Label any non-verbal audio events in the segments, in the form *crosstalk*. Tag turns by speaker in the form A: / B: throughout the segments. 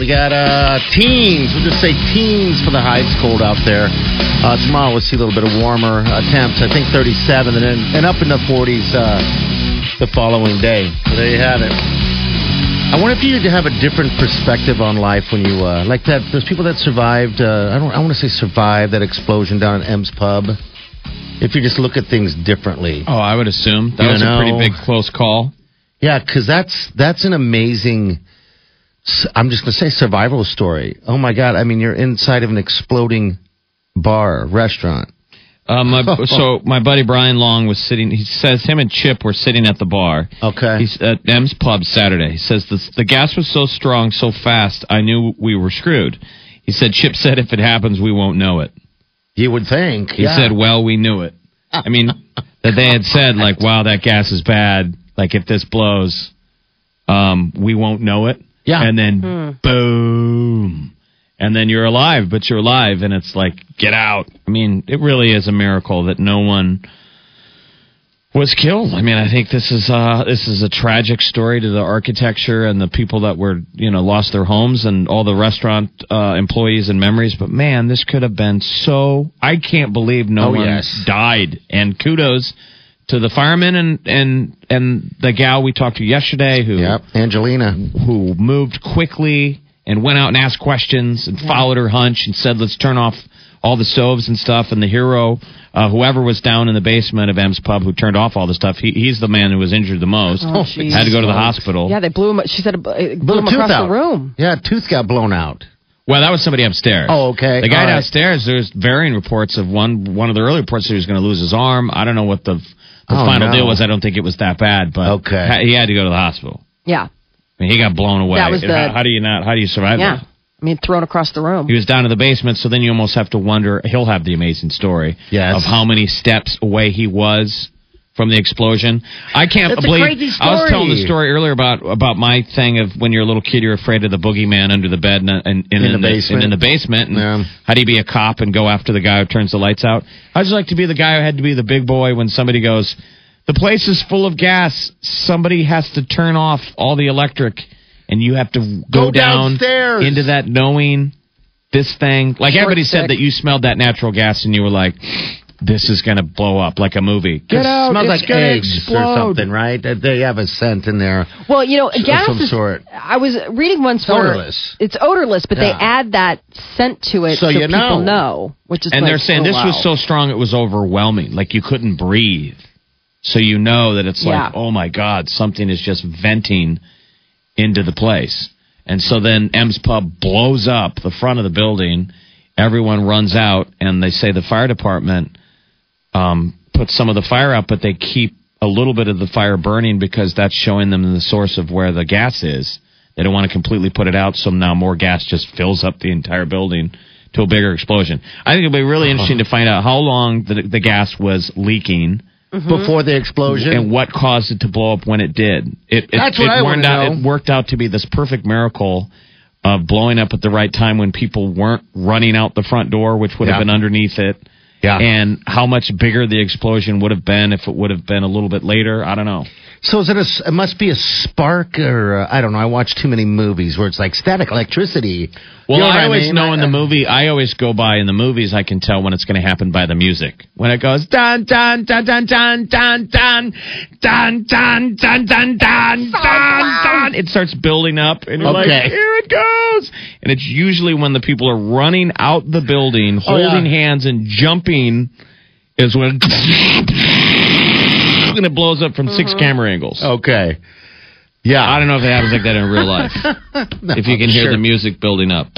A: We got uh, teens. We'll just say teens for the high. It's cold out there. Uh, tomorrow we'll see a little bit of warmer uh, temps. I think 37 and then and up in the 40s uh, the following day. So there you have it. I wonder if you have a different perspective on life when you uh, like that. Those people that survived. Uh, I don't. I want to say survived that explosion down at M's Pub. If you just look at things differently.
B: Oh, I would assume that
A: You
B: was
A: know.
B: a pretty big close call.
A: Yeah, because that's that's an amazing. I'm just gonna say survival story. Oh my god! I mean, you're inside of an exploding bar restaurant.
B: Uh, my, *laughs* so my buddy Brian Long was sitting. He says him and Chip were sitting at the bar.
A: Okay.
B: He's at M's Pub Saturday. He says the the gas was so strong, so fast. I knew we were screwed. He said Chip said if it happens, we won't know it.
A: You would think.
B: He
A: yeah.
B: said, well, we knew it. I mean, *laughs* that they had said like, wow, that gas is bad. Like if this blows, um, we won't know it.
A: Yeah.
B: And then boom. And then you're alive, but you're alive, and it's like, get out. I mean, it really is a miracle that no one was killed. I mean, I think this is uh this is a tragic story to the architecture and the people that were you know lost their homes and all the restaurant uh, employees and memories. But man, this could have been so. I can't believe no
A: Oh,
B: one
A: yes.
B: died. And kudos to the firemen and and and the gal we talked to yesterday who
A: Yep, Angelina.
B: who moved quickly and went out and asked questions and followed her hunch and said, let's turn off all the stoves and stuff. And the hero, uh, whoever was down in the basement of M's Pub who turned off all the stuff, he, he's the man who was injured the most.
C: Oh, jeez.
B: Had to go to the hospital.
C: Yeah, they blew him. She said it blew him
A: Blew a tooth
C: across
A: out.
C: the room.
A: Yeah, tooth got blown out.
B: Well, that was somebody upstairs.
A: Oh, okay.
B: The guy
A: All right.
B: downstairs, there's varying reports of one, one of the early reports that he was going to lose his arm. I don't know what the, the
A: Oh,
B: final
A: no.
B: deal was. I don't think it was that bad, but
A: Okay.
B: ha- he had to go to the hospital.
C: Yeah,
B: I mean, he got blown away.
C: That was the-
B: how, how do you not, how do you survive
C: yeah.
B: that?
C: I mean, thrown across the room.
B: He was down in the basement, so then you almost have to wonder. He'll have the amazing story
A: Yes.
B: of how many steps away he was from the explosion. I can't
A: It's a
B: believe.
A: crazy
B: I was telling the
A: story.
B: story earlier about about my thing of when you're a little kid, you're afraid of the boogeyman under the bed and, and, and
A: In the
B: and
A: basement.
B: and in the basement. And
A: Yeah.
B: how do you be a cop and go after the guy who turns the lights out? I just like to be the guy who had to be the big boy when somebody goes. The place is full of gas. Somebody has to turn off all the electric, and you have to go,
A: Go
B: down
A: downstairs.
B: into that knowing this thing. Like
C: Short
B: everybody said that you smelled that natural gas and you were like, this is going to blow up like a movie. Get
A: it smells like eggs or something, right? They have a scent in there.
C: Well, you know, gas
A: some
C: is.
A: sort.
C: I was reading once
A: It's
C: where
A: odorless.
C: it's odorless, but they add that scent to it
A: So
C: so,
A: you
C: people
A: know.
C: know. Which is
B: And
C: like,
B: they're saying
C: oh,
B: this was so strong it was overwhelming. Like you couldn't breathe. So you know that it's like, oh my God, something is just venting into the place. And so then M's Pub blows up the front of the building. Everyone runs out, and they say the fire department um, puts some of the fire out, but they keep a little bit of the fire burning because that's showing them the source of where the gas is. They don't want to completely put it out, so now more gas just fills up the entire building to a bigger explosion. I think it'll be really interesting to find out how long the, the gas was leaking
A: Before the explosion.
B: and what caused it to blow up when it did. It, it,
A: That's
B: it
A: what I
B: worked
A: wanna
B: out.
A: know.
B: It worked out to be this perfect miracle of blowing up at the right time when people weren't running out the front door, which would
A: Yeah.
B: have been underneath it.
A: Yeah.
B: And how much bigger the explosion would have been if it would have been a little bit later. I don't know.
A: So is it a? s- It must be a spark, or uh, I don't know. I watch too many movies where it's like static electricity.
B: Well,
A: You know what
B: I always
A: mean?
B: know in
A: I-
B: the movie. I always go by in the movies. I can tell when it's going to happen by the music. When it goes dun dun dun dun dun dun dun dun dun dun dun dun dun dun, it starts building up, and you're like, here it goes. And it's usually when the people are running out the building,
A: Oh, yeah.
B: holding hands and jumping, is when and it blows up from six camera angles.
A: Okay. Yeah.
B: I don't know if it happens like that in real life. *laughs* if you can hear
A: sure.
B: the music building up.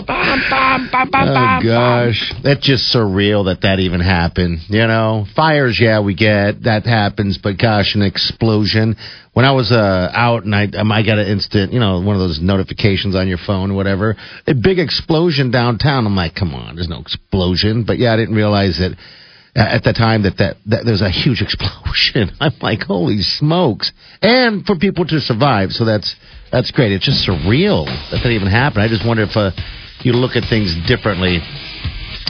A: Oh gosh, that's just surreal that that even happened. You know, fires, yeah, we get that happens, but gosh, an explosion. When I was uh, out and I, um, I got an instant, you know, one of those notifications on your phone or whatever, a big explosion downtown. I'm like, come on, there's no explosion. But yeah, I didn't realize that at the time that, that that there's a huge *laughs* explosion. *laughs* I'm like, holy smokes! And for people to survive, so that's that's great. It's just surreal that that even happened. I just wonder if uh, you look at things differently.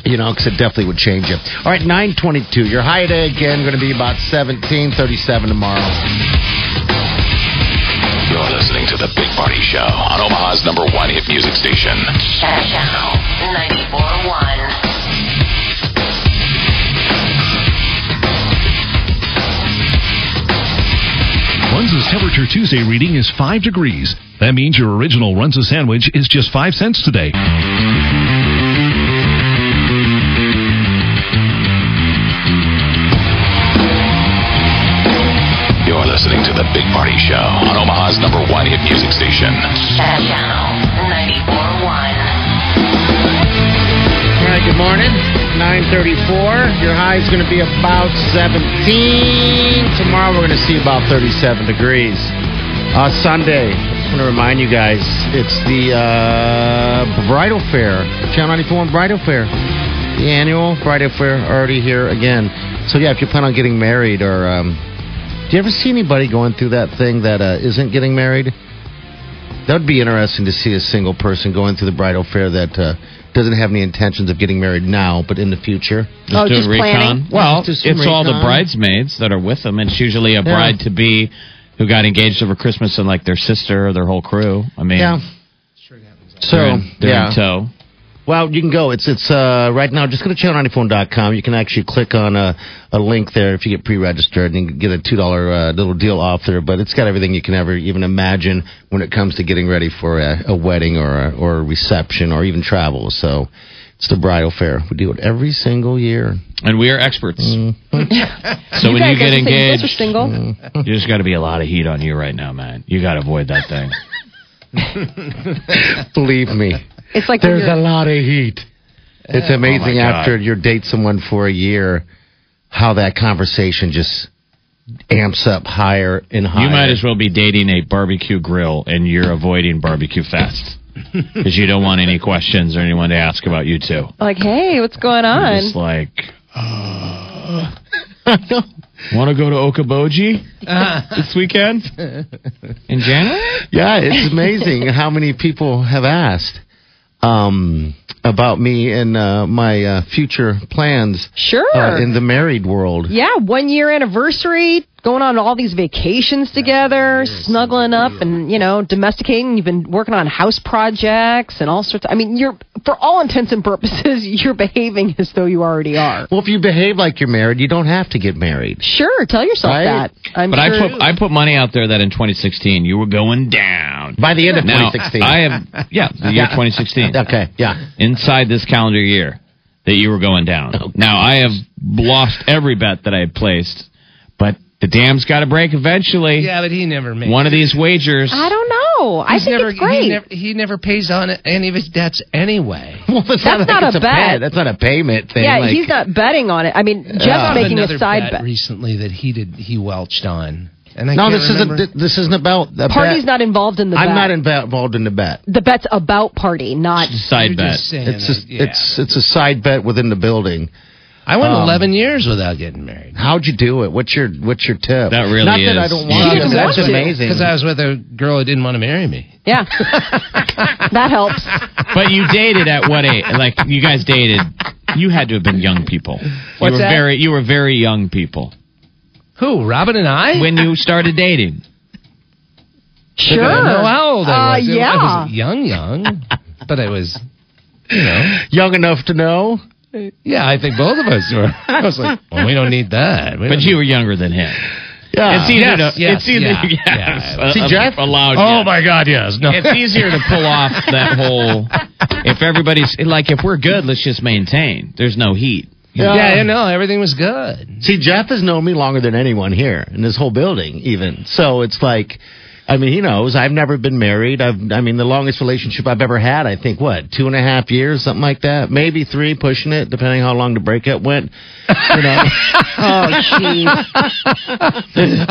A: You know, because it definitely would change you. All right, 922. Your high day again going to be about 1737 tomorrow.
D: You're listening to the Big Party Show on Omaha's number one hit music station.
E: Channel 94.1.
F: Runza's temperature Tuesday reading is 5 degrees. That means your original Runza sandwich is just 5 cents today.
D: You're listening to the Big Party Show on Omaha's number one hit music station.
E: Channel 94.1.
A: All right, good morning. 934. Your high is going to be about 17. Tomorrow we're going to see about 37 degrees. Uh, Sunday, I just want to remind you guys, it's the uh, bridal fair. Channel 94 bridal fair. The annual bridal fair already here again. So yeah, if you plan on getting married or um, do you ever see anybody going through that thing that uh, isn't getting married? That would be interesting to see a single person going through the bridal fair that uh, doesn't have any intentions of getting married now, but in the future.
C: Oh,
B: doing
C: just planning?
B: Well,
A: Just some
B: it's all the bridesmaids that are with them. It's usually a bride to be who got engaged over Christmas and like their sister or their whole crew. I mean,
A: Yeah. So
B: they're, in, they're
A: yeah.
B: in tow.
A: Well, you can go. It's it's uh, right now. Just go to channel94.com. You can actually click on a, a link there if you get pre-registered and get a two dollar uh, little deal off there. But it's got everything you can ever even imagine when it comes to getting ready for a, a wedding or a, or a reception or even travel. So it's the bridal fair. We do it every single year.
B: And we are experts. *laughs*
A: Mm.
B: So when you get
C: ever say you guys are
B: engaged,
C: single?
B: you just got to be a lot of heat on you right now, man. You got to avoid that thing. *laughs*
A: Believe me,
C: It's like
A: there's a lot of heat. It's amazing
B: God.
A: after you date someone for a year, how that conversation just amps up higher and higher.
B: You might as well be dating a barbecue grill and you're avoiding barbecue fest *laughs* because you don't want any questions or anyone to ask about you two.
C: like, hey, what's going on?
B: Just like, uh, *laughs* want to go to Okoboji this weekend *laughs* in January?
A: Yeah, it's amazing how many people have asked um, about me and uh, my uh, future plans
C: Sure.
A: uh, in the married world.
C: yeah, one year anniversary, going on all these vacations together, snuggling up and, you know, domesticating. You've been working on house projects and all sorts of, I mean, you're, for all intents and purposes, *laughs* you're behaving as though you already are.
A: Well, if you behave like you're married, you don't have to get married.
C: Sure, tell yourself
A: Right?
C: that. I'm
B: But I put I put money out there that in 2016 you were going down.
A: By the end of
B: Now
A: 2016.
B: I have yeah the year *laughs* 2016
A: Okay, yeah.
B: inside this calendar year that you were going down.
A: Oh.
B: Now I have lost every bet that I had placed, but the dam's got to break eventually.
G: Yeah, but he never makes
B: One of these wagers.
C: I don't know. I think
G: never,
C: it's great.
G: He never, he never pays on any of his debts anyway. *laughs*
A: Well, that's,
C: That's
A: not,
C: not
A: like
C: a
A: it's
C: bet.
A: pay- That's not a payment thing.
C: yeah,
A: like-
C: he's not betting on it. I mean, Jeff's uh,
G: I have
C: making a side
G: bet,
C: bet.
G: recently that he did. He welched on, and I
A: No, this
G: remember.
A: isn't. This isn't about a
C: Party's
A: bet.
C: not involved in the
A: I'm
C: bet.
A: not inv- involved in the bet.
C: the bet's about party, not.
B: side bet.
A: It's
G: that, yeah.
A: it's it's a side bet within the building.
G: I went
A: um,
G: 11 years without getting married.
A: How'd you do it? What's your what's your tip?
B: That really
A: Not that I don't want
C: didn't
A: to. That's amazing.
G: Because I was with a girl who didn't want to marry me.
C: Yeah, *laughs* that helps.
B: But you dated at what age? Like you guys dated. You had to have been young people. You
G: What's
B: were
G: that?
B: very you were very young people
G: Who? Robin and I?
B: when you started dating.
C: Sure.
G: I know how old I
C: Uh,
G: was. It-
C: yeah.
G: I was young, young, but I was, you know.
A: Young enough to know.
G: Yeah, I think both of us were. I was like, *laughs* well, we don't need that. We
B: But
G: don't
B: you were younger than him.
A: Yeah.
B: It's easier
G: yes,
B: to.
G: yes,
B: it's easier.
G: yeah, *laughs*
B: yes,
G: yeah.
A: See, Jeff?
B: allowed.
G: Oh
B: yes.
G: my God, yes. No.
B: It's easier to pull off that whole. If everybody's like, if we're good, let's just maintain. There's no heat.
G: yeah, yeah, no, everything was good.
A: See, Jeff has known me longer than anyone here in this whole building, even. So it's like, I mean, he knows. I've never been married. I've, I mean, the longest relationship I've ever had, I think, what, two and a half years, something like that? Maybe three, pushing it, depending how long the breakup went. You know? *laughs*
C: Oh, jeez.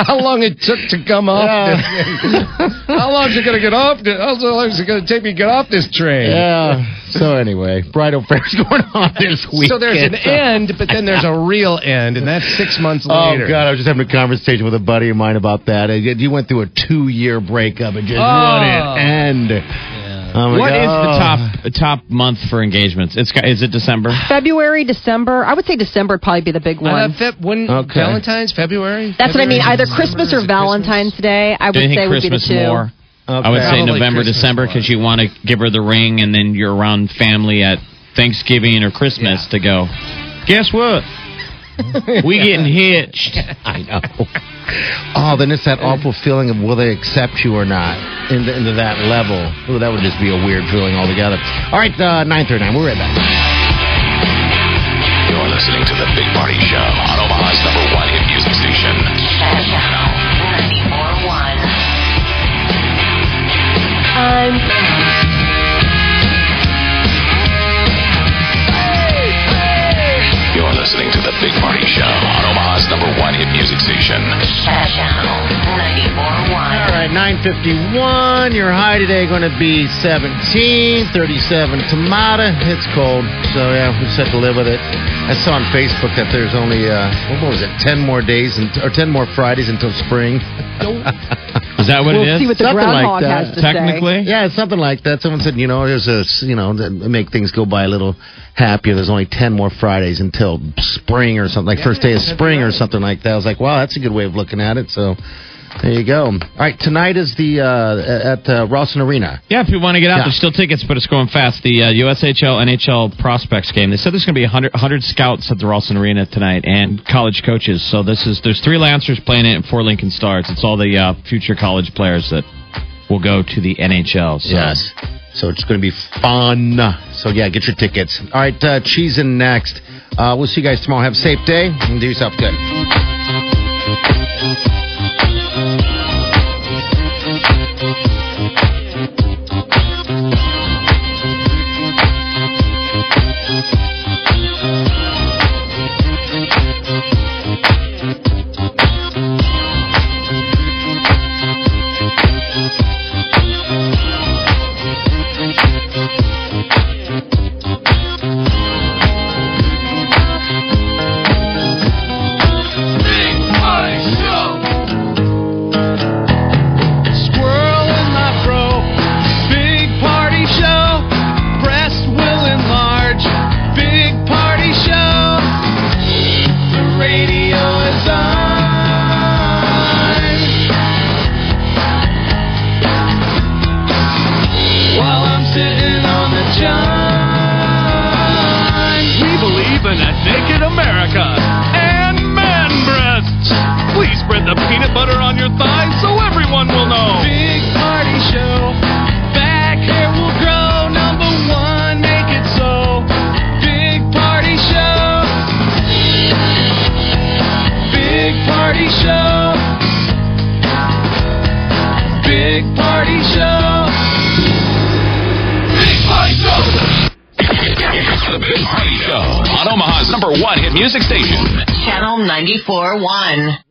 G: How long it took to come off? this- how long is it going to get off? the- How long is it going to take me to get off this train?
A: yeah. So anyway, bridal fair's going on this week.
G: So there's an end, but then there's a real end, and that's six months later. Oh.
A: God! I was just having a conversation with a buddy of mine about that. Uh, You went through a two-year breakup and just
G: Oh.
A: what an end. Oh, my
B: What is
A: God.
B: the top top month for engagements? It's is it December?
C: February, December. I would say December would probably be the big
G: Uh,
C: one.
G: Feb- when
A: Okay.
G: Valentine's, February.
C: That's what I mean. Either
G: December?
C: Christmas or
G: it Christmas?
C: Valentine's Day. I would say
B: think
C: would be the
B: Christmas
C: two.
B: more?
A: Okay.
B: I would say
G: Probably
B: November,
G: Christmas
B: December because you want to give her the ring, and then you're around family at Thanksgiving or Christmas to go. Guess what? *laughs* we getting hitched. *laughs*
A: I know. Oh, then it's that awful feeling of will they accept you or not into, into that level. Ooh, that would just be a weird feeling altogether. All right, uh, 939. We're right back.
D: You're listening to the Big Party Show on Omaha's number one hit music station. You're listening to the Big Party Show on Omaha's number one hit music station.
E: Channel 94.1.
A: All right, 951. Your high today going to be 17, 37 Tamata. It's cold, so yeah, we just have to live with it. I saw on Facebook that there's only, uh, what was it, 10 more days, and, or 10 more Fridays until spring. *laughs*
B: Is that what
C: we'll
B: it is?
C: see what the
A: Something like
C: groundhog
A: that.
C: has to say.
B: Technically,
A: Yeah, it's something like that. Someone said, you know, there's a, you know, that make things go by a little happier. There's only 10 more Fridays until spring or something, like first day of spring or something like that. I was like, wow, that's a good way of looking at it. So there you go. All right, tonight is the, uh, at uh, Ralston Arena.
B: Yeah, if you want to get out,
A: Yeah.
B: there's still tickets, but it's going fast. The uh, USHL NHL prospects game. They said there's going to be 100, 100 scouts at the Ralston Arena tonight and college coaches. So this is there's three Lancers playing it and four Lincoln Stars. It's all the uh, future college players that will go to the NHL. So.
A: Yes. So it's going to be fun. So yeah, get your tickets. All right, uh, cheese in next. Uh, we'll see you guys tomorrow. Have a safe day and do yourself good.
D: Music station.
E: Channel 94.1.